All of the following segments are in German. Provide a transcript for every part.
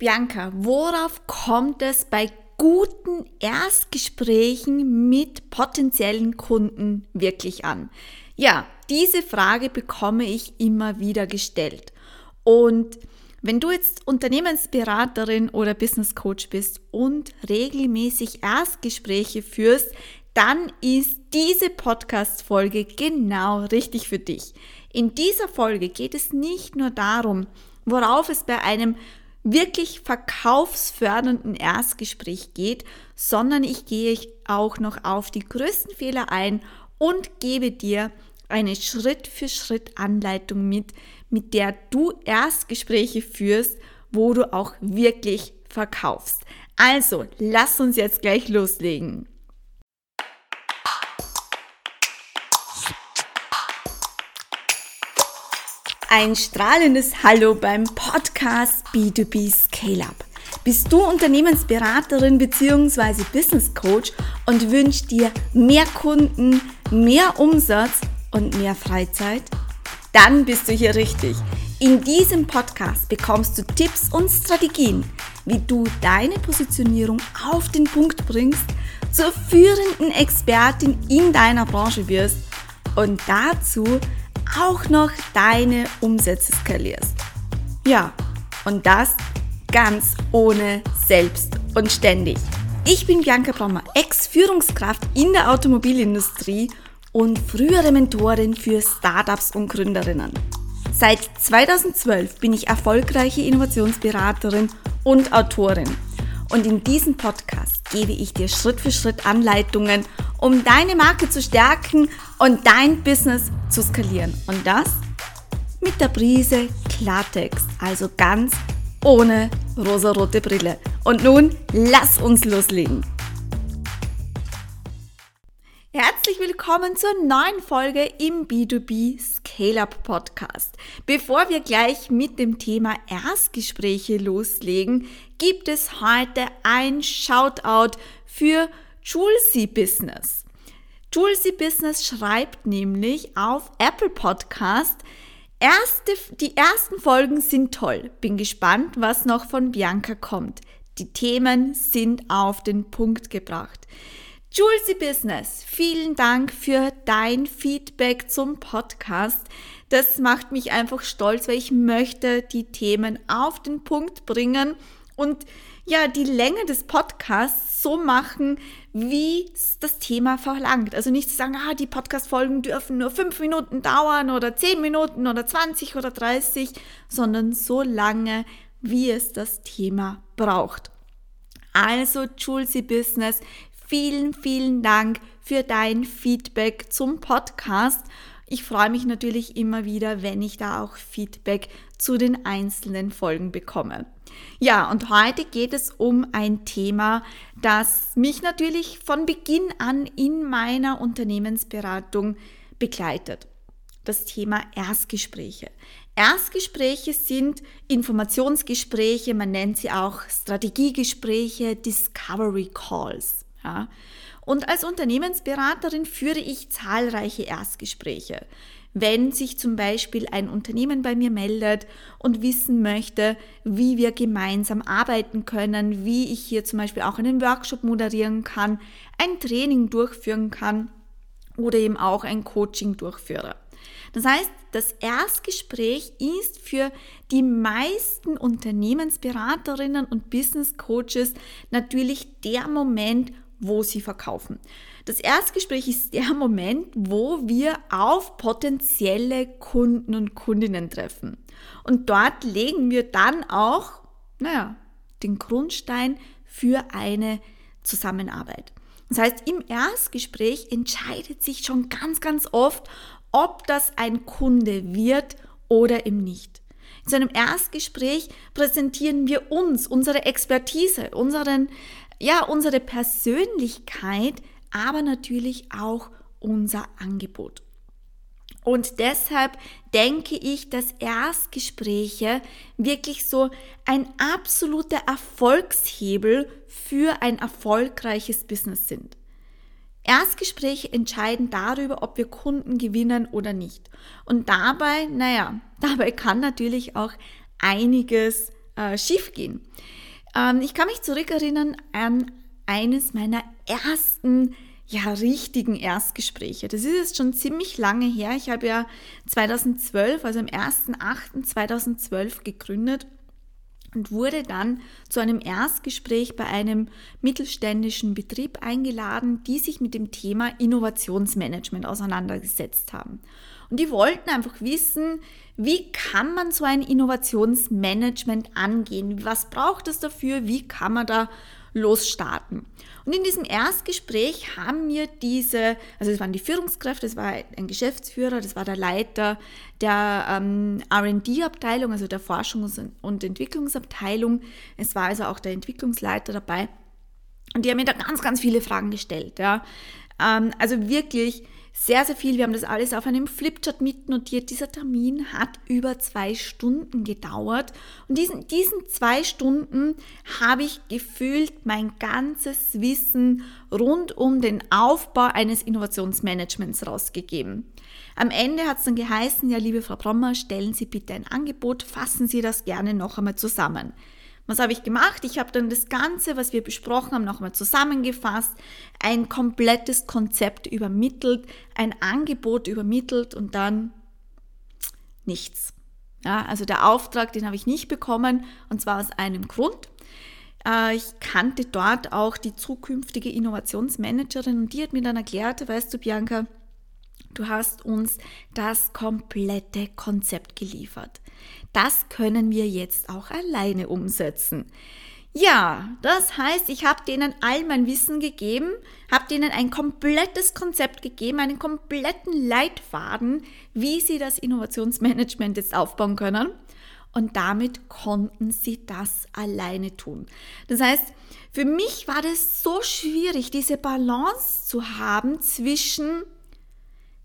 Bianca, worauf kommt es bei guten Erstgesprächen mit potenziellen Kunden wirklich an? Ja, diese Frage bekomme ich immer wieder gestellt. Und wenn du jetzt Unternehmensberaterin oder Business Coach bist und regelmäßig Erstgespräche führst, dann ist diese Podcast-Folge genau richtig für dich. In dieser Folge geht es nicht nur darum, worauf es bei einem wirklich verkaufsfördernden Erstgespräch geht, sondern ich gehe auch noch auf die größten Fehler ein und gebe dir eine Schritt-für-Schritt-Anleitung mit, mit der du Erstgespräche führst, wo du auch wirklich verkaufst. Also, lass uns jetzt gleich loslegen. Ein strahlendes Hallo beim Podcast B2B Scale Up. Bist du Unternehmensberaterin bzw. Business Coach und wünschst dir mehr Kunden, mehr Umsatz und mehr Freizeit? Dann bist du hier richtig. In diesem Podcast bekommst du Tipps und Strategien, wie du deine Positionierung auf den Punkt bringst, zur führenden Expertin in deiner Branche wirst und dazu auch noch deine Umsätze skalierst. Ja, und das ganz ohne Selbst und ständig. Ich bin Bianca Brommer, Ex-Führungskraft in der Automobilindustrie und frühere Mentorin für Startups und Gründerinnen. Seit 2012 bin ich erfolgreiche Innovationsberaterin und Autorin. Und in diesem Podcast gebe ich dir Schritt für Schritt Anleitungen, um deine Marke zu stärken und dein Business zu skalieren. Und das mit der Prise Klartext, also ganz ohne rosarote Brille. Und nun lass uns loslegen. Herzlich willkommen zur neuen Folge im B2B Scale Up Podcast. Bevor wir gleich mit dem Thema Erstgespräche loslegen, gibt es heute ein Shoutout für Julesy Business. Julesy Business schreibt nämlich auf Apple Podcast, erste, die ersten Folgen sind toll. Bin gespannt, was noch von Bianca kommt. Die Themen sind auf den Punkt gebracht. Julesy Business, vielen Dank für dein Feedback zum Podcast. Das macht mich einfach stolz, weil ich möchte die Themen auf den Punkt bringen und ja, die Länge des Podcasts so machen, wie das Thema verlangt. Also nicht zu sagen, ah, die Podcast-Folgen dürfen nur fünf Minuten dauern oder zehn Minuten oder 20 oder 30, sondern so lange, wie es das Thema braucht. Also Julesy Business, vielen, vielen Dank für dein Feedback zum Podcast. Ich freue mich natürlich immer wieder, wenn ich da auch Feedback zu den einzelnen Folgen bekomme. Ja, und heute geht es um ein Thema, das mich natürlich von Beginn an in meiner Unternehmensberatung begleitet. Das Thema Erstgespräche. Erstgespräche sind Informationsgespräche, man nennt sie auch Strategiegespräche, Discovery Calls. Ja. Und als Unternehmensberaterin führe ich zahlreiche Erstgespräche wenn sich zum Beispiel ein Unternehmen bei mir meldet und wissen möchte, wie wir gemeinsam arbeiten können, wie ich hier zum Beispiel auch einen Workshop moderieren kann, ein Training durchführen kann oder eben auch ein Coaching durchführe. Das heißt, das Erstgespräch ist für die meisten Unternehmensberaterinnen und Business Coaches natürlich der Moment, wo sie verkaufen. Das Erstgespräch ist der Moment, wo wir auf potenzielle Kunden und Kundinnen treffen. Und dort legen wir dann auch, naja, den Grundstein für eine Zusammenarbeit. Das heißt, im Erstgespräch entscheidet sich schon ganz, ganz oft, ob das ein Kunde wird oder eben nicht. In so einem Erstgespräch präsentieren wir uns, unsere Expertise, unseren, ja, unsere Persönlichkeit aber natürlich auch unser Angebot. Und deshalb denke ich, dass Erstgespräche wirklich so ein absoluter Erfolgshebel für ein erfolgreiches Business sind. Erstgespräche entscheiden darüber, ob wir Kunden gewinnen oder nicht. Und dabei, naja, dabei kann natürlich auch einiges äh, schiefgehen. Ähm, ich kann mich zurückerinnern an eines meiner ersten ja, richtigen Erstgespräche. Das ist jetzt schon ziemlich lange her. Ich habe ja 2012, also am 1.8.2012 gegründet und wurde dann zu einem Erstgespräch bei einem mittelständischen Betrieb eingeladen, die sich mit dem Thema Innovationsmanagement auseinandergesetzt haben. Und die wollten einfach wissen, wie kann man so ein Innovationsmanagement angehen? Was braucht es dafür? Wie kann man da losstarten? Und in diesem Erstgespräch haben mir diese, also es waren die Führungskräfte, es war ein Geschäftsführer, das war der Leiter der ähm, RD-Abteilung, also der Forschungs- und Entwicklungsabteilung. Es war also auch der Entwicklungsleiter dabei. Und die haben mir da ganz, ganz viele Fragen gestellt. Ja. Ähm, also wirklich sehr, sehr viel. Wir haben das alles auf einem Flipchart mitnotiert. Dieser Termin hat über zwei Stunden gedauert. Und diesen, diesen zwei Stunden habe ich gefühlt mein ganzes Wissen rund um den Aufbau eines Innovationsmanagements rausgegeben. Am Ende hat es dann geheißen, ja, liebe Frau Brommer, stellen Sie bitte ein Angebot, fassen Sie das gerne noch einmal zusammen. Was habe ich gemacht? Ich habe dann das Ganze, was wir besprochen haben, nochmal zusammengefasst, ein komplettes Konzept übermittelt, ein Angebot übermittelt und dann nichts. Ja, also der Auftrag, den habe ich nicht bekommen und zwar aus einem Grund. Äh, ich kannte dort auch die zukünftige Innovationsmanagerin und die hat mir dann erklärt, weißt du, Bianca, Du hast uns das komplette Konzept geliefert. Das können wir jetzt auch alleine umsetzen. Ja, das heißt, ich habe denen all mein Wissen gegeben, habe denen ein komplettes Konzept gegeben, einen kompletten Leitfaden, wie sie das Innovationsmanagement jetzt aufbauen können. Und damit konnten sie das alleine tun. Das heißt, für mich war das so schwierig, diese Balance zu haben zwischen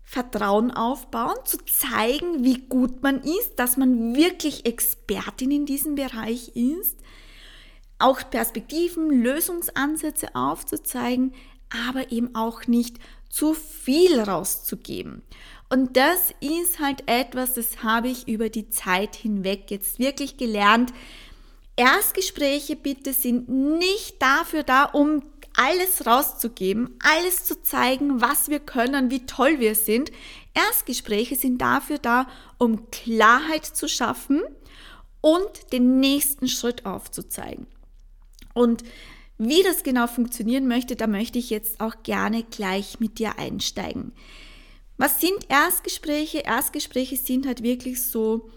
Vertrauen aufbauen, zu zeigen, wie gut man ist, dass man wirklich Expertin in diesem Bereich ist, auch Perspektiven, Lösungsansätze aufzuzeigen, aber eben auch nicht zu viel rauszugeben. Und das ist halt etwas, das habe ich über die Zeit hinweg jetzt wirklich gelernt. Erstgespräche bitte sind nicht dafür da, um alles rauszugeben, alles zu zeigen, was wir können, wie toll wir sind. Erstgespräche sind dafür da, um Klarheit zu schaffen und den nächsten Schritt aufzuzeigen. Und wie das genau funktionieren möchte, da möchte ich jetzt auch gerne gleich mit dir einsteigen. Was sind Erstgespräche? Erstgespräche sind halt wirklich so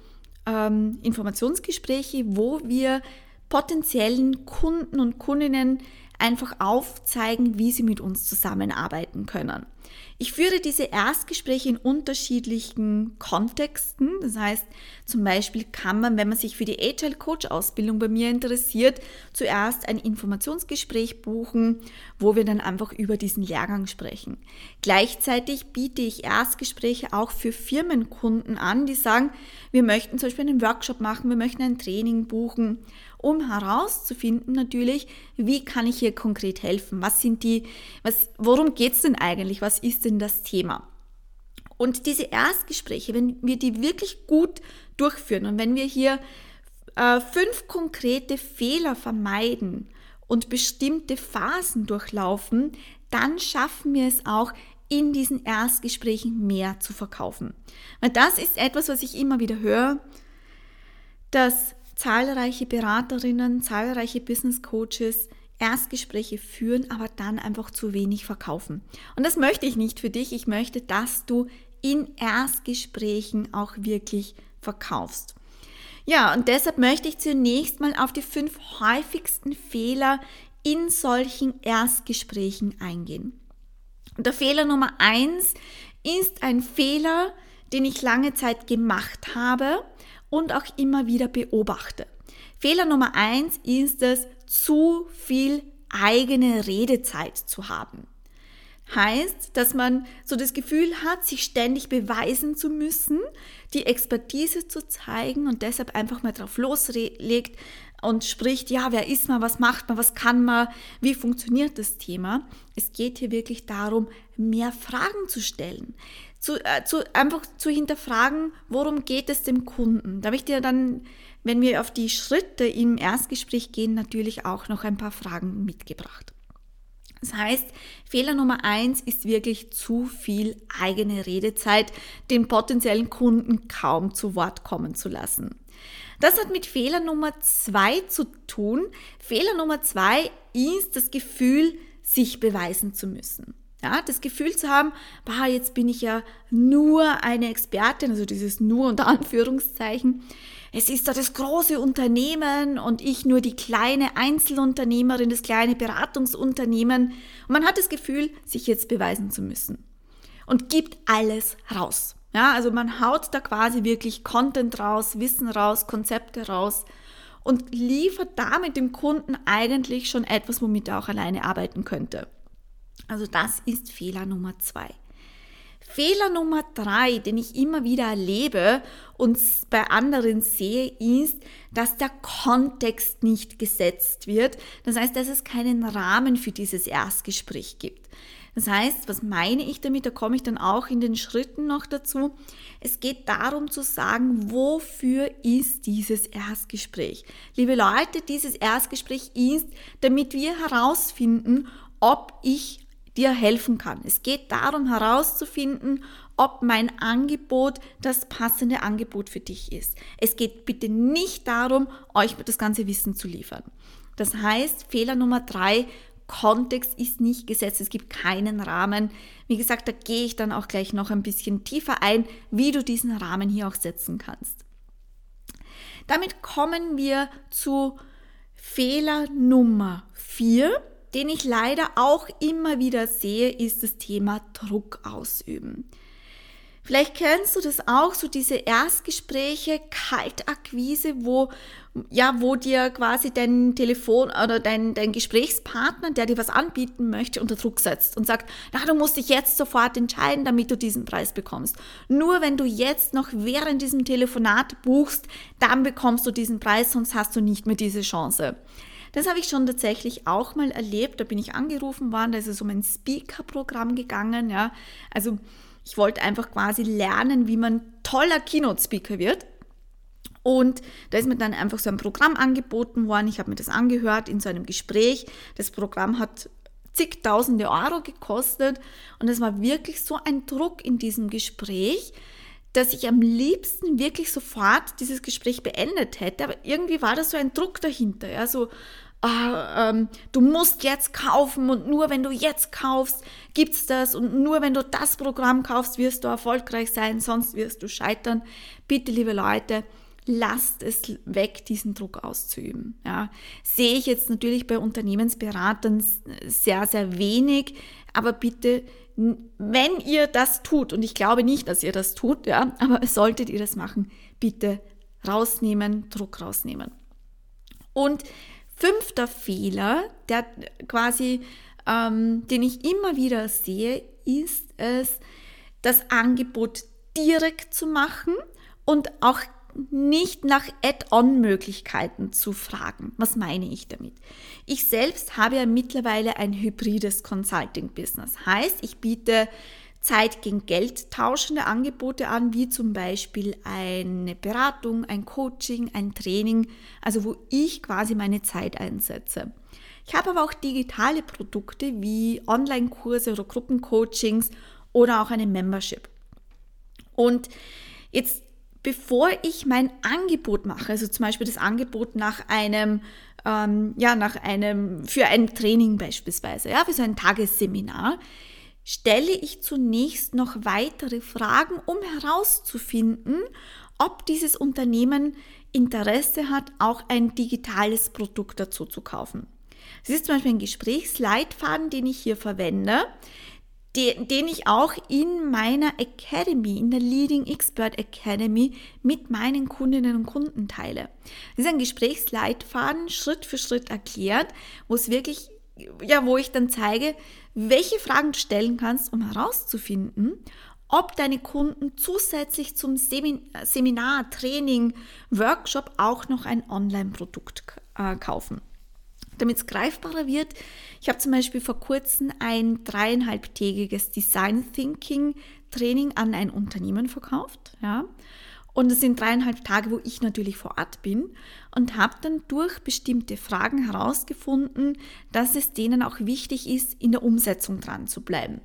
ähm, Informationsgespräche, wo wir potenziellen Kunden und Kundinnen einfach aufzeigen, wie sie mit uns zusammenarbeiten können. Ich führe diese Erstgespräche in unterschiedlichen Kontexten. Das heißt, zum Beispiel kann man, wenn man sich für die Agile Coach Ausbildung bei mir interessiert, zuerst ein Informationsgespräch buchen, wo wir dann einfach über diesen Lehrgang sprechen. Gleichzeitig biete ich Erstgespräche auch für Firmenkunden an, die sagen, wir möchten zum Beispiel einen Workshop machen, wir möchten ein Training buchen um herauszufinden natürlich, wie kann ich hier konkret helfen? Was sind die, was, worum geht es denn eigentlich? Was ist denn das Thema? Und diese Erstgespräche, wenn wir die wirklich gut durchführen und wenn wir hier äh, fünf konkrete Fehler vermeiden und bestimmte Phasen durchlaufen, dann schaffen wir es auch, in diesen Erstgesprächen mehr zu verkaufen. Weil das ist etwas, was ich immer wieder höre, dass zahlreiche Beraterinnen, zahlreiche Business Coaches Erstgespräche führen, aber dann einfach zu wenig verkaufen. Und das möchte ich nicht für dich. Ich möchte, dass du in Erstgesprächen auch wirklich verkaufst. Ja, und deshalb möchte ich zunächst mal auf die fünf häufigsten Fehler in solchen Erstgesprächen eingehen. Und der Fehler Nummer eins ist ein Fehler, den ich lange Zeit gemacht habe und auch immer wieder beobachte. Fehler Nummer eins ist es, zu viel eigene Redezeit zu haben. Heißt, dass man so das Gefühl hat, sich ständig beweisen zu müssen, die Expertise zu zeigen und deshalb einfach mal drauf loslegt und spricht, ja, wer ist man, was macht man, was kann man, wie funktioniert das Thema. Es geht hier wirklich darum, mehr Fragen zu stellen, zu, äh, zu, einfach zu hinterfragen, worum geht es dem Kunden. Da habe ich dir dann wenn wir auf die Schritte im Erstgespräch gehen, natürlich auch noch ein paar Fragen mitgebracht. Das heißt, Fehler Nummer eins ist wirklich zu viel eigene Redezeit, den potenziellen Kunden kaum zu Wort kommen zu lassen. Das hat mit Fehler Nummer zwei zu tun. Fehler Nummer zwei ist das Gefühl, sich beweisen zu müssen. Ja, das Gefühl zu haben, bah, jetzt bin ich ja nur eine Expertin, also dieses nur unter Anführungszeichen. Es ist da das große Unternehmen und ich nur die kleine Einzelunternehmerin, das kleine Beratungsunternehmen. Und man hat das Gefühl, sich jetzt beweisen zu müssen. Und gibt alles raus. Ja, also man haut da quasi wirklich Content raus, Wissen raus, Konzepte raus und liefert damit dem Kunden eigentlich schon etwas, womit er auch alleine arbeiten könnte. Also das ist Fehler Nummer zwei. Fehler Nummer drei, den ich immer wieder erlebe und bei anderen sehe, ist, dass der Kontext nicht gesetzt wird. Das heißt, dass es keinen Rahmen für dieses Erstgespräch gibt. Das heißt, was meine ich damit? Da komme ich dann auch in den Schritten noch dazu. Es geht darum zu sagen, wofür ist dieses Erstgespräch? Liebe Leute, dieses Erstgespräch ist, damit wir herausfinden, ob ich dir helfen kann. Es geht darum herauszufinden, ob mein Angebot das passende Angebot für dich ist. Es geht bitte nicht darum, euch das ganze Wissen zu liefern. Das heißt, Fehler Nummer drei, Kontext ist nicht gesetzt, es gibt keinen Rahmen. Wie gesagt, da gehe ich dann auch gleich noch ein bisschen tiefer ein, wie du diesen Rahmen hier auch setzen kannst. Damit kommen wir zu Fehler Nummer vier den ich leider auch immer wieder sehe, ist das Thema Druck ausüben. Vielleicht kennst du das auch, so diese Erstgespräche, Kaltakquise, wo, ja, wo dir quasi dein Telefon oder dein, dein Gesprächspartner, der dir was anbieten möchte, unter Druck setzt und sagt, na, du musst dich jetzt sofort entscheiden, damit du diesen Preis bekommst. Nur wenn du jetzt noch während diesem Telefonat buchst, dann bekommst du diesen Preis, sonst hast du nicht mehr diese Chance. Das habe ich schon tatsächlich auch mal erlebt. Da bin ich angerufen worden, da ist es um ein Speaker-Programm gegangen. Ja. Also ich wollte einfach quasi lernen, wie man toller Keynote-Speaker wird. Und da ist mir dann einfach so ein Programm angeboten worden. Ich habe mir das angehört in so einem Gespräch. Das Programm hat zigtausende Euro gekostet. Und es war wirklich so ein Druck in diesem Gespräch, dass ich am liebsten wirklich sofort dieses Gespräch beendet hätte, aber irgendwie war da so ein Druck dahinter, ja, so, ah, ähm, du musst jetzt kaufen und nur wenn du jetzt kaufst, gibt's das und nur wenn du das Programm kaufst, wirst du erfolgreich sein, sonst wirst du scheitern. Bitte, liebe Leute, lasst es weg, diesen Druck auszuüben. Ja, sehe ich jetzt natürlich bei Unternehmensberatern sehr, sehr wenig, aber bitte wenn ihr das tut, und ich glaube nicht, dass ihr das tut, ja, aber solltet ihr das machen, bitte rausnehmen, Druck rausnehmen. Und fünfter Fehler, der quasi, ähm, den ich immer wieder sehe, ist es, das Angebot direkt zu machen und auch nicht nach Add-on-Möglichkeiten zu fragen. Was meine ich damit? Ich selbst habe ja mittlerweile ein hybrides Consulting-Business. Heißt, ich biete Zeit gegen Geld tauschende Angebote an, wie zum Beispiel eine Beratung, ein Coaching, ein Training, also wo ich quasi meine Zeit einsetze. Ich habe aber auch digitale Produkte wie Online-Kurse oder Gruppencoachings oder auch eine Membership. Und jetzt bevor ich mein Angebot mache, also zum Beispiel das Angebot nach einem, ähm, ja, nach einem, für ein Training beispielsweise, ja, für so ein Tagesseminar, stelle ich zunächst noch weitere Fragen, um herauszufinden, ob dieses Unternehmen Interesse hat, auch ein digitales Produkt dazu zu kaufen. Das ist zum Beispiel ein Gesprächsleitfaden, den ich hier verwende den ich auch in meiner Academy, in der Leading Expert Academy mit meinen Kundinnen und Kunden teile. Das ist ein Gesprächsleitfaden, Schritt für Schritt erklärt, wo es wirklich, ja, wo ich dann zeige, welche Fragen du stellen kannst, um herauszufinden, ob deine Kunden zusätzlich zum Seminar, Training, Workshop auch noch ein Online-Produkt äh, kaufen damit es greifbarer wird. Ich habe zum Beispiel vor kurzem ein dreieinhalbtägiges Design Thinking Training an ein Unternehmen verkauft. Ja. Und es sind dreieinhalb Tage, wo ich natürlich vor Ort bin und habe dann durch bestimmte Fragen herausgefunden, dass es denen auch wichtig ist, in der Umsetzung dran zu bleiben.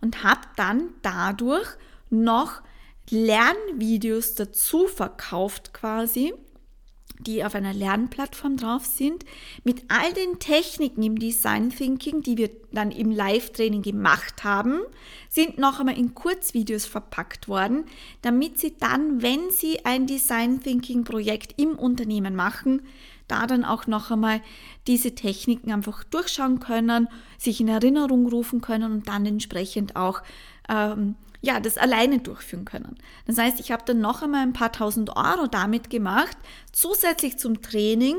Und habe dann dadurch noch Lernvideos dazu verkauft quasi, die auf einer Lernplattform drauf sind, mit all den Techniken im Design Thinking, die wir dann im Live-Training gemacht haben, sind noch einmal in Kurzvideos verpackt worden, damit Sie dann, wenn Sie ein Design Thinking Projekt im Unternehmen machen, da dann auch noch einmal diese Techniken einfach durchschauen können, sich in Erinnerung rufen können und dann entsprechend auch ähm, ja, das alleine durchführen können. Das heißt, ich habe dann noch einmal ein paar tausend Euro damit gemacht, zusätzlich zum Training,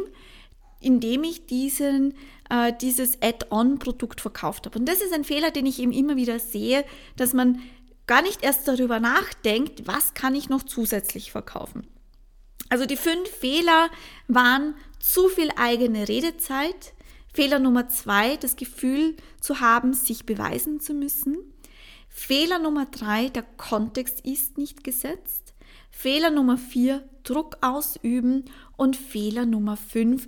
indem ich diesen, äh, dieses Add-on-Produkt verkauft habe. Und das ist ein Fehler, den ich eben immer wieder sehe, dass man gar nicht erst darüber nachdenkt, was kann ich noch zusätzlich verkaufen. Also die fünf Fehler waren zu viel eigene Redezeit. Fehler Nummer zwei, das Gefühl zu haben, sich beweisen zu müssen. Fehler Nummer drei, der Kontext ist nicht gesetzt. Fehler Nummer vier, Druck ausüben. Und Fehler Nummer fünf,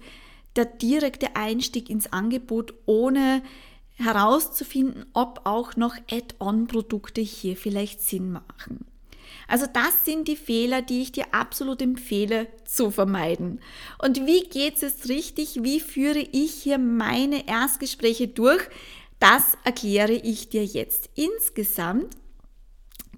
der direkte Einstieg ins Angebot, ohne herauszufinden, ob auch noch Add-on-Produkte hier vielleicht Sinn machen. Also das sind die Fehler, die ich dir absolut empfehle zu vermeiden. Und wie geht es richtig? Wie führe ich hier meine Erstgespräche durch? Das erkläre ich dir jetzt. Insgesamt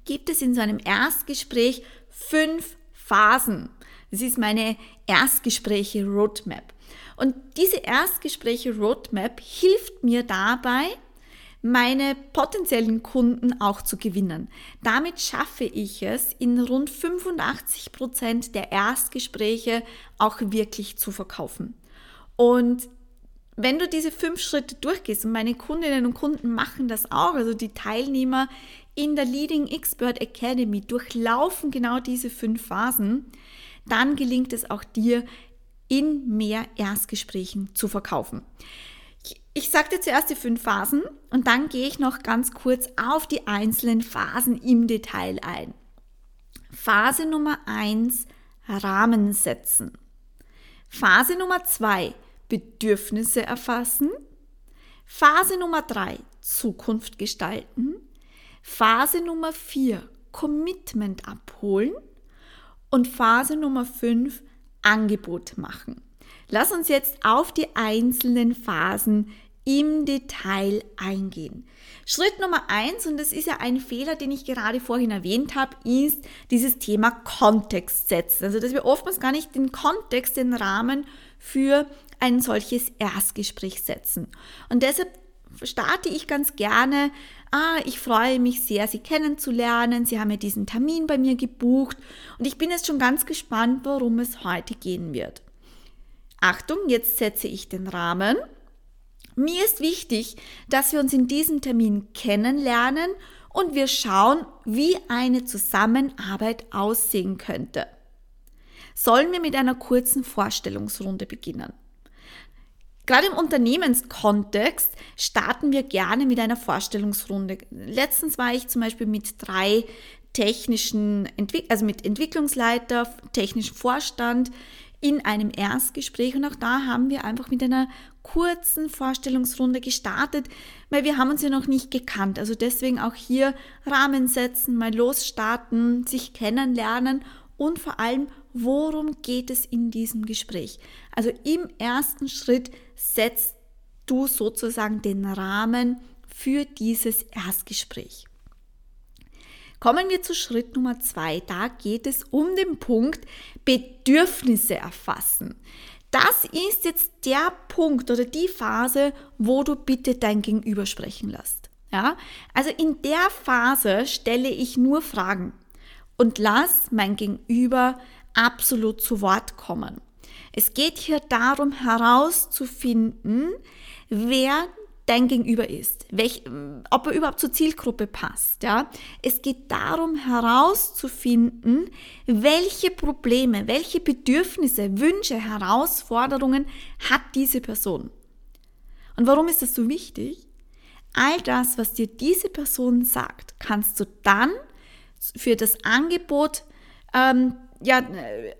gibt es in so einem Erstgespräch fünf Phasen. Das ist meine Erstgespräche Roadmap. Und diese Erstgespräche Roadmap hilft mir dabei, meine potenziellen Kunden auch zu gewinnen. Damit schaffe ich es, in rund 85 Prozent der Erstgespräche auch wirklich zu verkaufen. Und wenn du diese fünf Schritte durchgehst, und meine Kundinnen und Kunden machen das auch, also die Teilnehmer in der Leading Expert Academy durchlaufen genau diese fünf Phasen, dann gelingt es auch dir, in mehr Erstgesprächen zu verkaufen. Ich dir zuerst die fünf Phasen und dann gehe ich noch ganz kurz auf die einzelnen Phasen im Detail ein. Phase Nummer eins Rahmen setzen. Phase Nummer zwei Bedürfnisse erfassen. Phase Nummer drei Zukunft gestalten. Phase Nummer vier Commitment abholen. Und Phase Nummer fünf Angebot machen. Lass uns jetzt auf die einzelnen Phasen im Detail eingehen. Schritt Nummer eins, und das ist ja ein Fehler, den ich gerade vorhin erwähnt habe, ist dieses Thema Kontext setzen. Also, dass wir oftmals gar nicht den Kontext, den Rahmen für ein solches Erstgespräch setzen. Und deshalb starte ich ganz gerne, ah, ich freue mich sehr, Sie kennenzulernen. Sie haben ja diesen Termin bei mir gebucht und ich bin jetzt schon ganz gespannt, worum es heute gehen wird. Achtung, jetzt setze ich den Rahmen. Mir ist wichtig, dass wir uns in diesem Termin kennenlernen und wir schauen, wie eine Zusammenarbeit aussehen könnte. Sollen wir mit einer kurzen Vorstellungsrunde beginnen? Gerade im Unternehmenskontext starten wir gerne mit einer Vorstellungsrunde. Letztens war ich zum Beispiel mit drei technischen, also mit Entwicklungsleiter, technischem Vorstand in einem Erstgespräch und auch da haben wir einfach mit einer kurzen Vorstellungsrunde gestartet, weil wir haben uns ja noch nicht gekannt. Also deswegen auch hier Rahmen setzen, mal losstarten, sich kennenlernen und vor allem, worum geht es in diesem Gespräch? Also im ersten Schritt setzt du sozusagen den Rahmen für dieses Erstgespräch. Kommen wir zu Schritt Nummer zwei. Da geht es um den Punkt Bedürfnisse erfassen. Das ist jetzt der Punkt oder die Phase, wo du bitte dein Gegenüber sprechen lässt. Ja? Also in der Phase stelle ich nur Fragen und lass mein Gegenüber absolut zu Wort kommen. Es geht hier darum herauszufinden, wer dein Gegenüber ist, welch, ob er überhaupt zur Zielgruppe passt. Ja? Es geht darum herauszufinden, welche Probleme, welche Bedürfnisse, Wünsche, Herausforderungen hat diese Person. Und warum ist das so wichtig? All das, was dir diese Person sagt, kannst du dann für das Angebot ähm, ja,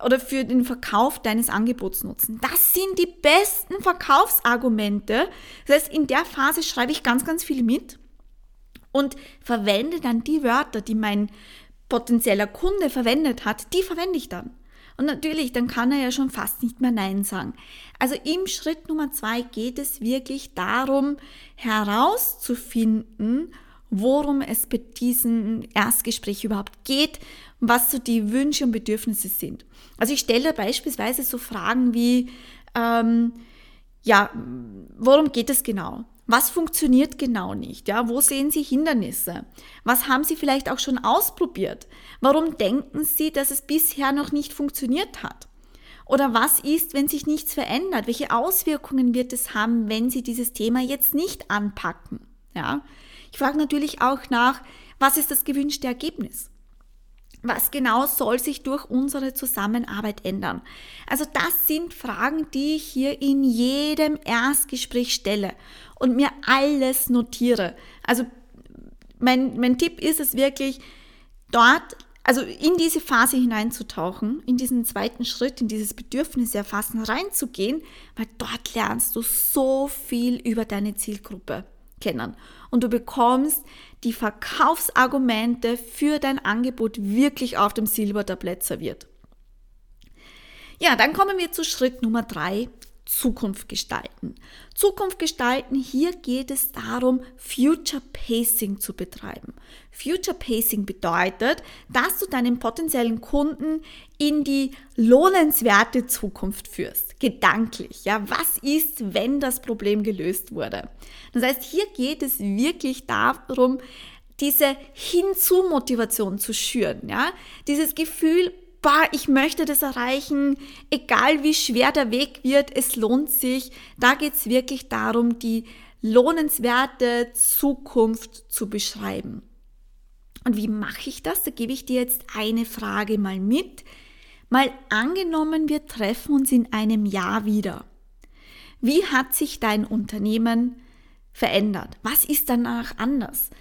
oder für den Verkauf deines Angebots nutzen. Das sind die besten Verkaufsargumente. Das heißt, in der Phase schreibe ich ganz, ganz viel mit und verwende dann die Wörter, die mein potenzieller Kunde verwendet hat, die verwende ich dann. Und natürlich, dann kann er ja schon fast nicht mehr Nein sagen. Also im Schritt Nummer zwei geht es wirklich darum, herauszufinden, worum es bei diesem Erstgespräch überhaupt geht, was so die Wünsche und Bedürfnisse sind. Also ich stelle beispielsweise so Fragen wie, ähm, ja, worum geht es genau? Was funktioniert genau nicht? Ja, wo sehen Sie Hindernisse? Was haben Sie vielleicht auch schon ausprobiert? Warum denken Sie, dass es bisher noch nicht funktioniert hat? Oder was ist, wenn sich nichts verändert? Welche Auswirkungen wird es haben, wenn Sie dieses Thema jetzt nicht anpacken? Ja, ich frage natürlich auch nach, was ist das gewünschte Ergebnis? Was genau soll sich durch unsere Zusammenarbeit ändern? Also das sind Fragen, die ich hier in jedem Erstgespräch stelle und mir alles notiere. Also mein, mein Tipp ist es wirklich, dort, also in diese Phase hineinzutauchen, in diesen zweiten Schritt, in dieses Bedürfnis erfassen, reinzugehen, weil dort lernst du so viel über deine Zielgruppe kennen. Und du bekommst die Verkaufsargumente für dein Angebot wirklich auf dem Silbertablett serviert. Ja, dann kommen wir zu Schritt Nummer drei, Zukunft gestalten. Zukunft gestalten, hier geht es darum, Future Pacing zu betreiben. Future Pacing bedeutet, dass du deinen potenziellen Kunden in die lohnenswerte Zukunft führst, gedanklich. Ja, was ist, wenn das Problem gelöst wurde? Das heißt, hier geht es wirklich darum, diese Hinzu-Motivation zu schüren, ja, dieses Gefühl, bah, ich möchte das erreichen, egal wie schwer der Weg wird, es lohnt sich. Da geht es wirklich darum, die lohnenswerte Zukunft zu beschreiben. Und wie mache ich das? Da gebe ich dir jetzt eine Frage mal mit. Mal angenommen, wir treffen uns in einem Jahr wieder. Wie hat sich dein Unternehmen verändert? Was ist danach anders?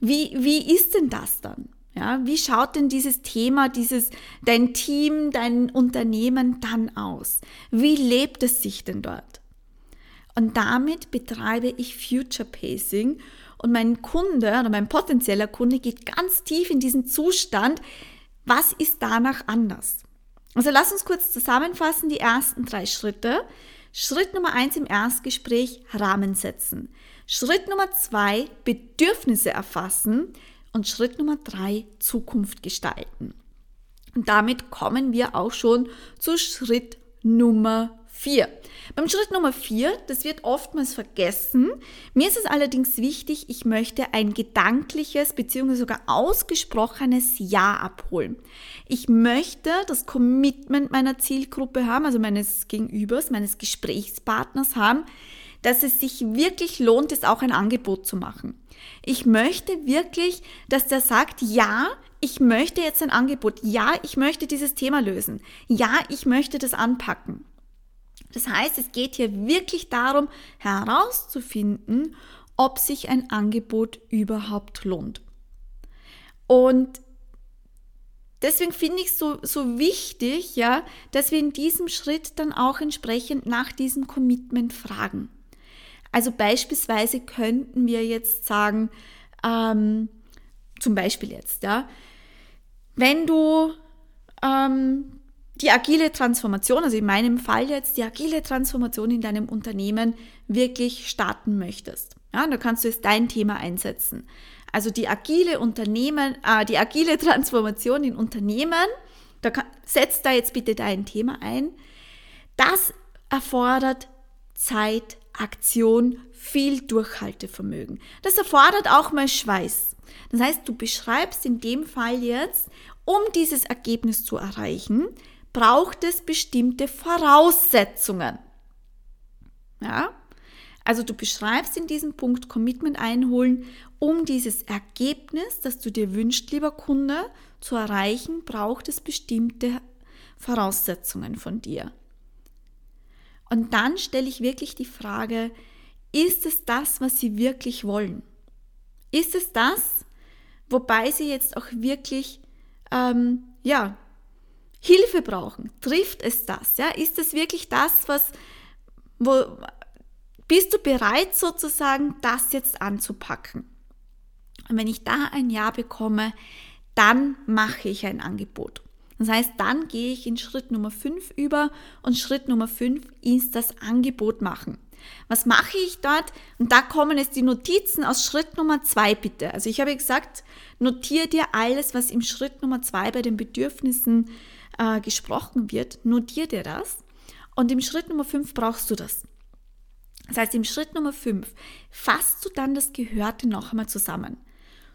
Wie, wie ist denn das dann? Ja, wie schaut denn dieses Thema, dieses, dein Team, dein Unternehmen dann aus? Wie lebt es sich denn dort? Und damit betreibe ich Future Pacing und mein Kunde oder mein potenzieller Kunde geht ganz tief in diesen Zustand. Was ist danach anders? Also lass uns kurz zusammenfassen die ersten drei Schritte. Schritt Nummer eins im Erstgespräch Rahmen setzen. Schritt Nummer zwei Bedürfnisse erfassen. Und Schritt Nummer drei, Zukunft gestalten. Und damit kommen wir auch schon zu Schritt Nummer vier. Beim Schritt Nummer vier, das wird oftmals vergessen. Mir ist es allerdings wichtig, ich möchte ein gedankliches bzw. sogar ausgesprochenes Ja abholen. Ich möchte das Commitment meiner Zielgruppe haben, also meines Gegenübers, meines Gesprächspartners haben, dass es sich wirklich lohnt, es auch ein Angebot zu machen. Ich möchte wirklich, dass der sagt, ja, ich möchte jetzt ein Angebot. Ja, ich möchte dieses Thema lösen. Ja, ich möchte das anpacken. Das heißt, es geht hier wirklich darum, herauszufinden, ob sich ein Angebot überhaupt lohnt. Und deswegen finde ich es so, so wichtig, ja, dass wir in diesem Schritt dann auch entsprechend nach diesem Commitment fragen. Also beispielsweise könnten wir jetzt sagen, ähm, zum Beispiel jetzt, ja, wenn du ähm, die agile Transformation, also in meinem Fall jetzt die agile Transformation in deinem Unternehmen wirklich starten möchtest, ja, da kannst du jetzt dein Thema einsetzen. Also die agile Unternehmen, äh, die agile Transformation in Unternehmen, da kann, setz da jetzt bitte dein Thema ein. Das erfordert Zeit, Aktion, viel Durchhaltevermögen. Das erfordert auch mal Schweiß. Das heißt, du beschreibst in dem Fall jetzt, um dieses Ergebnis zu erreichen, braucht es bestimmte Voraussetzungen. Ja? Also du beschreibst in diesem Punkt Commitment einholen, um dieses Ergebnis, das du dir wünschst, lieber Kunde, zu erreichen, braucht es bestimmte Voraussetzungen von dir. Und dann stelle ich wirklich die Frage, ist es das, was Sie wirklich wollen? Ist es das, wobei Sie jetzt auch wirklich, ähm, ja, Hilfe brauchen. Trifft es das? Ja? Ist es wirklich das, was, wo, bist du bereit sozusagen, das jetzt anzupacken? Und wenn ich da ein Ja bekomme, dann mache ich ein Angebot. Das heißt, dann gehe ich in Schritt Nummer 5 über und Schritt Nummer 5 ist das Angebot machen. Was mache ich dort? Und da kommen jetzt die Notizen aus Schritt Nummer 2 bitte. Also ich habe gesagt, notiere dir alles, was im Schritt Nummer 2 bei den Bedürfnissen äh, gesprochen wird. Notiere dir das. Und im Schritt Nummer 5 brauchst du das. Das heißt, im Schritt Nummer 5 fasst du dann das Gehörte noch einmal zusammen.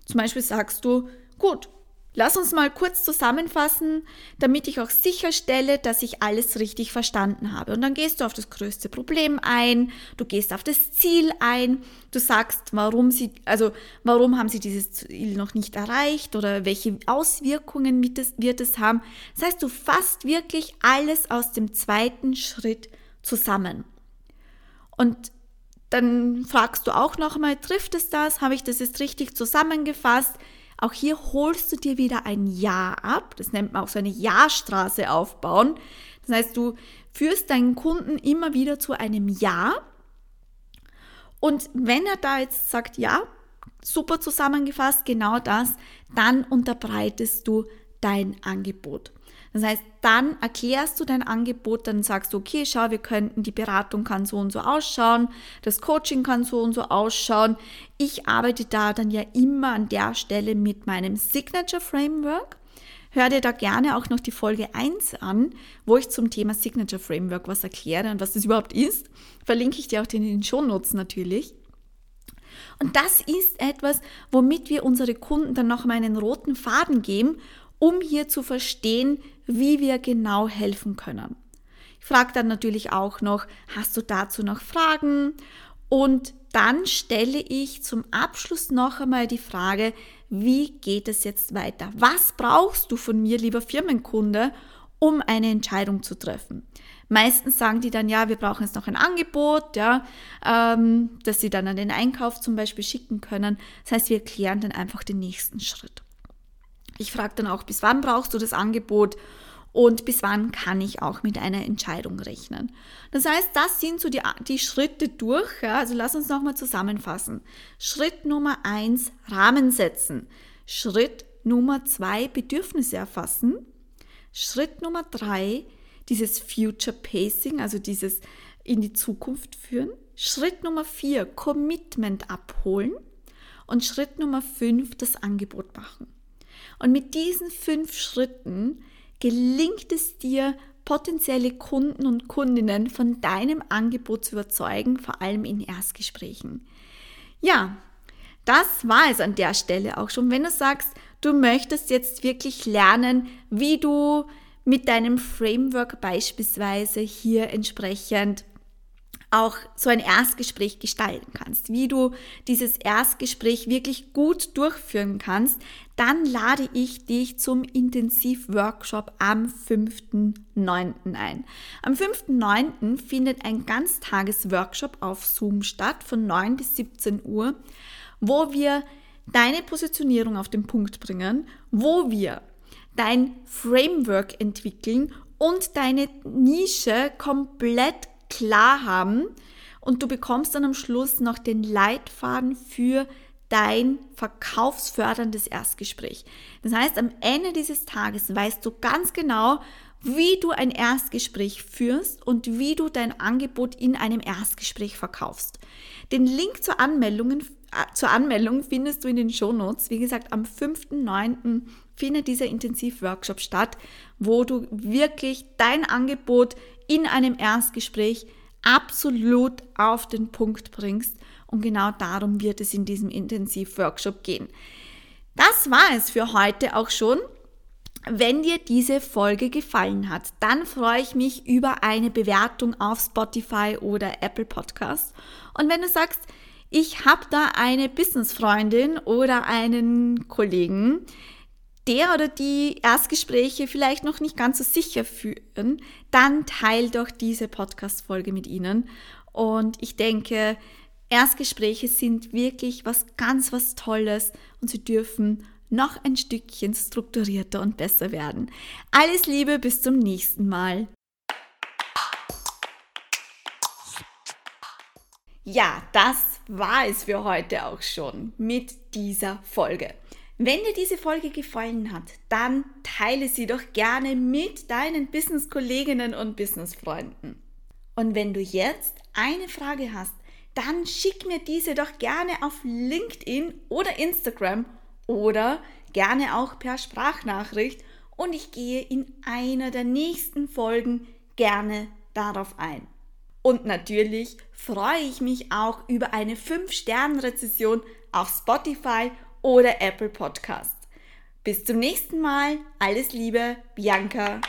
Zum Beispiel sagst du, gut, lass uns mal kurz zusammenfassen, damit ich auch sicherstelle, dass ich alles richtig verstanden habe. Und dann gehst du auf das größte Problem ein, du gehst auf das Ziel ein, du sagst, warum sie, also warum haben sie dieses Ziel noch nicht erreicht oder welche Auswirkungen wird es haben. Das heißt, du fasst wirklich alles aus dem zweiten Schritt zusammen. Und dann fragst du auch nochmal, trifft es das? Habe ich das jetzt richtig zusammengefasst? Auch hier holst du dir wieder ein Ja ab. Das nennt man auch so eine Ja-Straße aufbauen. Das heißt, du führst deinen Kunden immer wieder zu einem Ja. Und wenn er da jetzt sagt, ja, super zusammengefasst, genau das, dann unterbreitest du dein Angebot. Das heißt, dann erklärst du dein Angebot, dann sagst du, okay, schau, wir könnten, die Beratung kann so und so ausschauen, das Coaching kann so und so ausschauen. Ich arbeite da dann ja immer an der Stelle mit meinem Signature Framework. Hör dir da gerne auch noch die Folge 1 an, wo ich zum Thema Signature Framework was erkläre und was das überhaupt ist. Verlinke ich dir auch in den Shownotes natürlich. Und das ist etwas, womit wir unsere Kunden dann noch mal einen roten Faden geben um hier zu verstehen, wie wir genau helfen können. Ich frage dann natürlich auch noch, hast du dazu noch Fragen? Und dann stelle ich zum Abschluss noch einmal die Frage, wie geht es jetzt weiter? Was brauchst du von mir, lieber Firmenkunde, um eine Entscheidung zu treffen? Meistens sagen die dann, ja, wir brauchen jetzt noch ein Angebot, ja, ähm, dass sie dann an den Einkauf zum Beispiel schicken können. Das heißt, wir klären dann einfach den nächsten Schritt. Ich frage dann auch, bis wann brauchst du das Angebot und bis wann kann ich auch mit einer Entscheidung rechnen. Das heißt, das sind so die, die Schritte durch. Ja? Also lass uns nochmal zusammenfassen. Schritt Nummer eins, Rahmen setzen. Schritt Nummer zwei, Bedürfnisse erfassen. Schritt Nummer drei, dieses Future Pacing, also dieses in die Zukunft führen. Schritt Nummer vier, Commitment abholen. Und Schritt Nummer fünf, das Angebot machen. Und mit diesen fünf Schritten gelingt es dir, potenzielle Kunden und Kundinnen von deinem Angebot zu überzeugen, vor allem in Erstgesprächen. Ja, das war es an der Stelle auch schon. Wenn du sagst, du möchtest jetzt wirklich lernen, wie du mit deinem Framework beispielsweise hier entsprechend auch so ein Erstgespräch gestalten kannst, wie du dieses Erstgespräch wirklich gut durchführen kannst, dann lade ich dich zum Intensivworkshop am 5.9. ein. Am 5.9. findet ein Ganztagesworkshop auf Zoom statt von 9 bis 17 Uhr, wo wir deine Positionierung auf den Punkt bringen, wo wir dein Framework entwickeln und deine Nische komplett klar haben und du bekommst dann am Schluss noch den Leitfaden für dein verkaufsförderndes Erstgespräch. Das heißt, am Ende dieses Tages weißt du ganz genau, wie du ein Erstgespräch führst und wie du dein Angebot in einem Erstgespräch verkaufst. Den Link zur Anmeldung, äh, zur Anmeldung findest du in den Shownotes. Wie gesagt, am 5.9. findet dieser Intensivworkshop statt, wo du wirklich dein Angebot in einem Erstgespräch absolut auf den Punkt bringst. Und genau darum wird es in diesem Intensivworkshop gehen. Das war es für heute auch schon. Wenn dir diese Folge gefallen hat, dann freue ich mich über eine Bewertung auf Spotify oder Apple Podcasts. Und wenn du sagst, ich habe da eine Businessfreundin oder einen Kollegen, der oder die Erstgespräche vielleicht noch nicht ganz so sicher führen, dann teil doch diese Podcast-Folge mit ihnen. Und ich denke, Erstgespräche sind wirklich was ganz was Tolles und sie dürfen noch ein Stückchen strukturierter und besser werden. Alles Liebe, bis zum nächsten Mal. Ja, das war es für heute auch schon mit dieser Folge. Wenn dir diese Folge gefallen hat, dann teile sie doch gerne mit deinen Business-Kolleginnen und Business-Freunden. Und wenn du jetzt eine Frage hast, dann schick mir diese doch gerne auf LinkedIn oder Instagram oder gerne auch per Sprachnachricht und ich gehe in einer der nächsten Folgen gerne darauf ein. Und natürlich freue ich mich auch über eine 5-Sterne-Rezession auf Spotify oder Apple Podcast. Bis zum nächsten Mal. Alles Liebe, Bianca.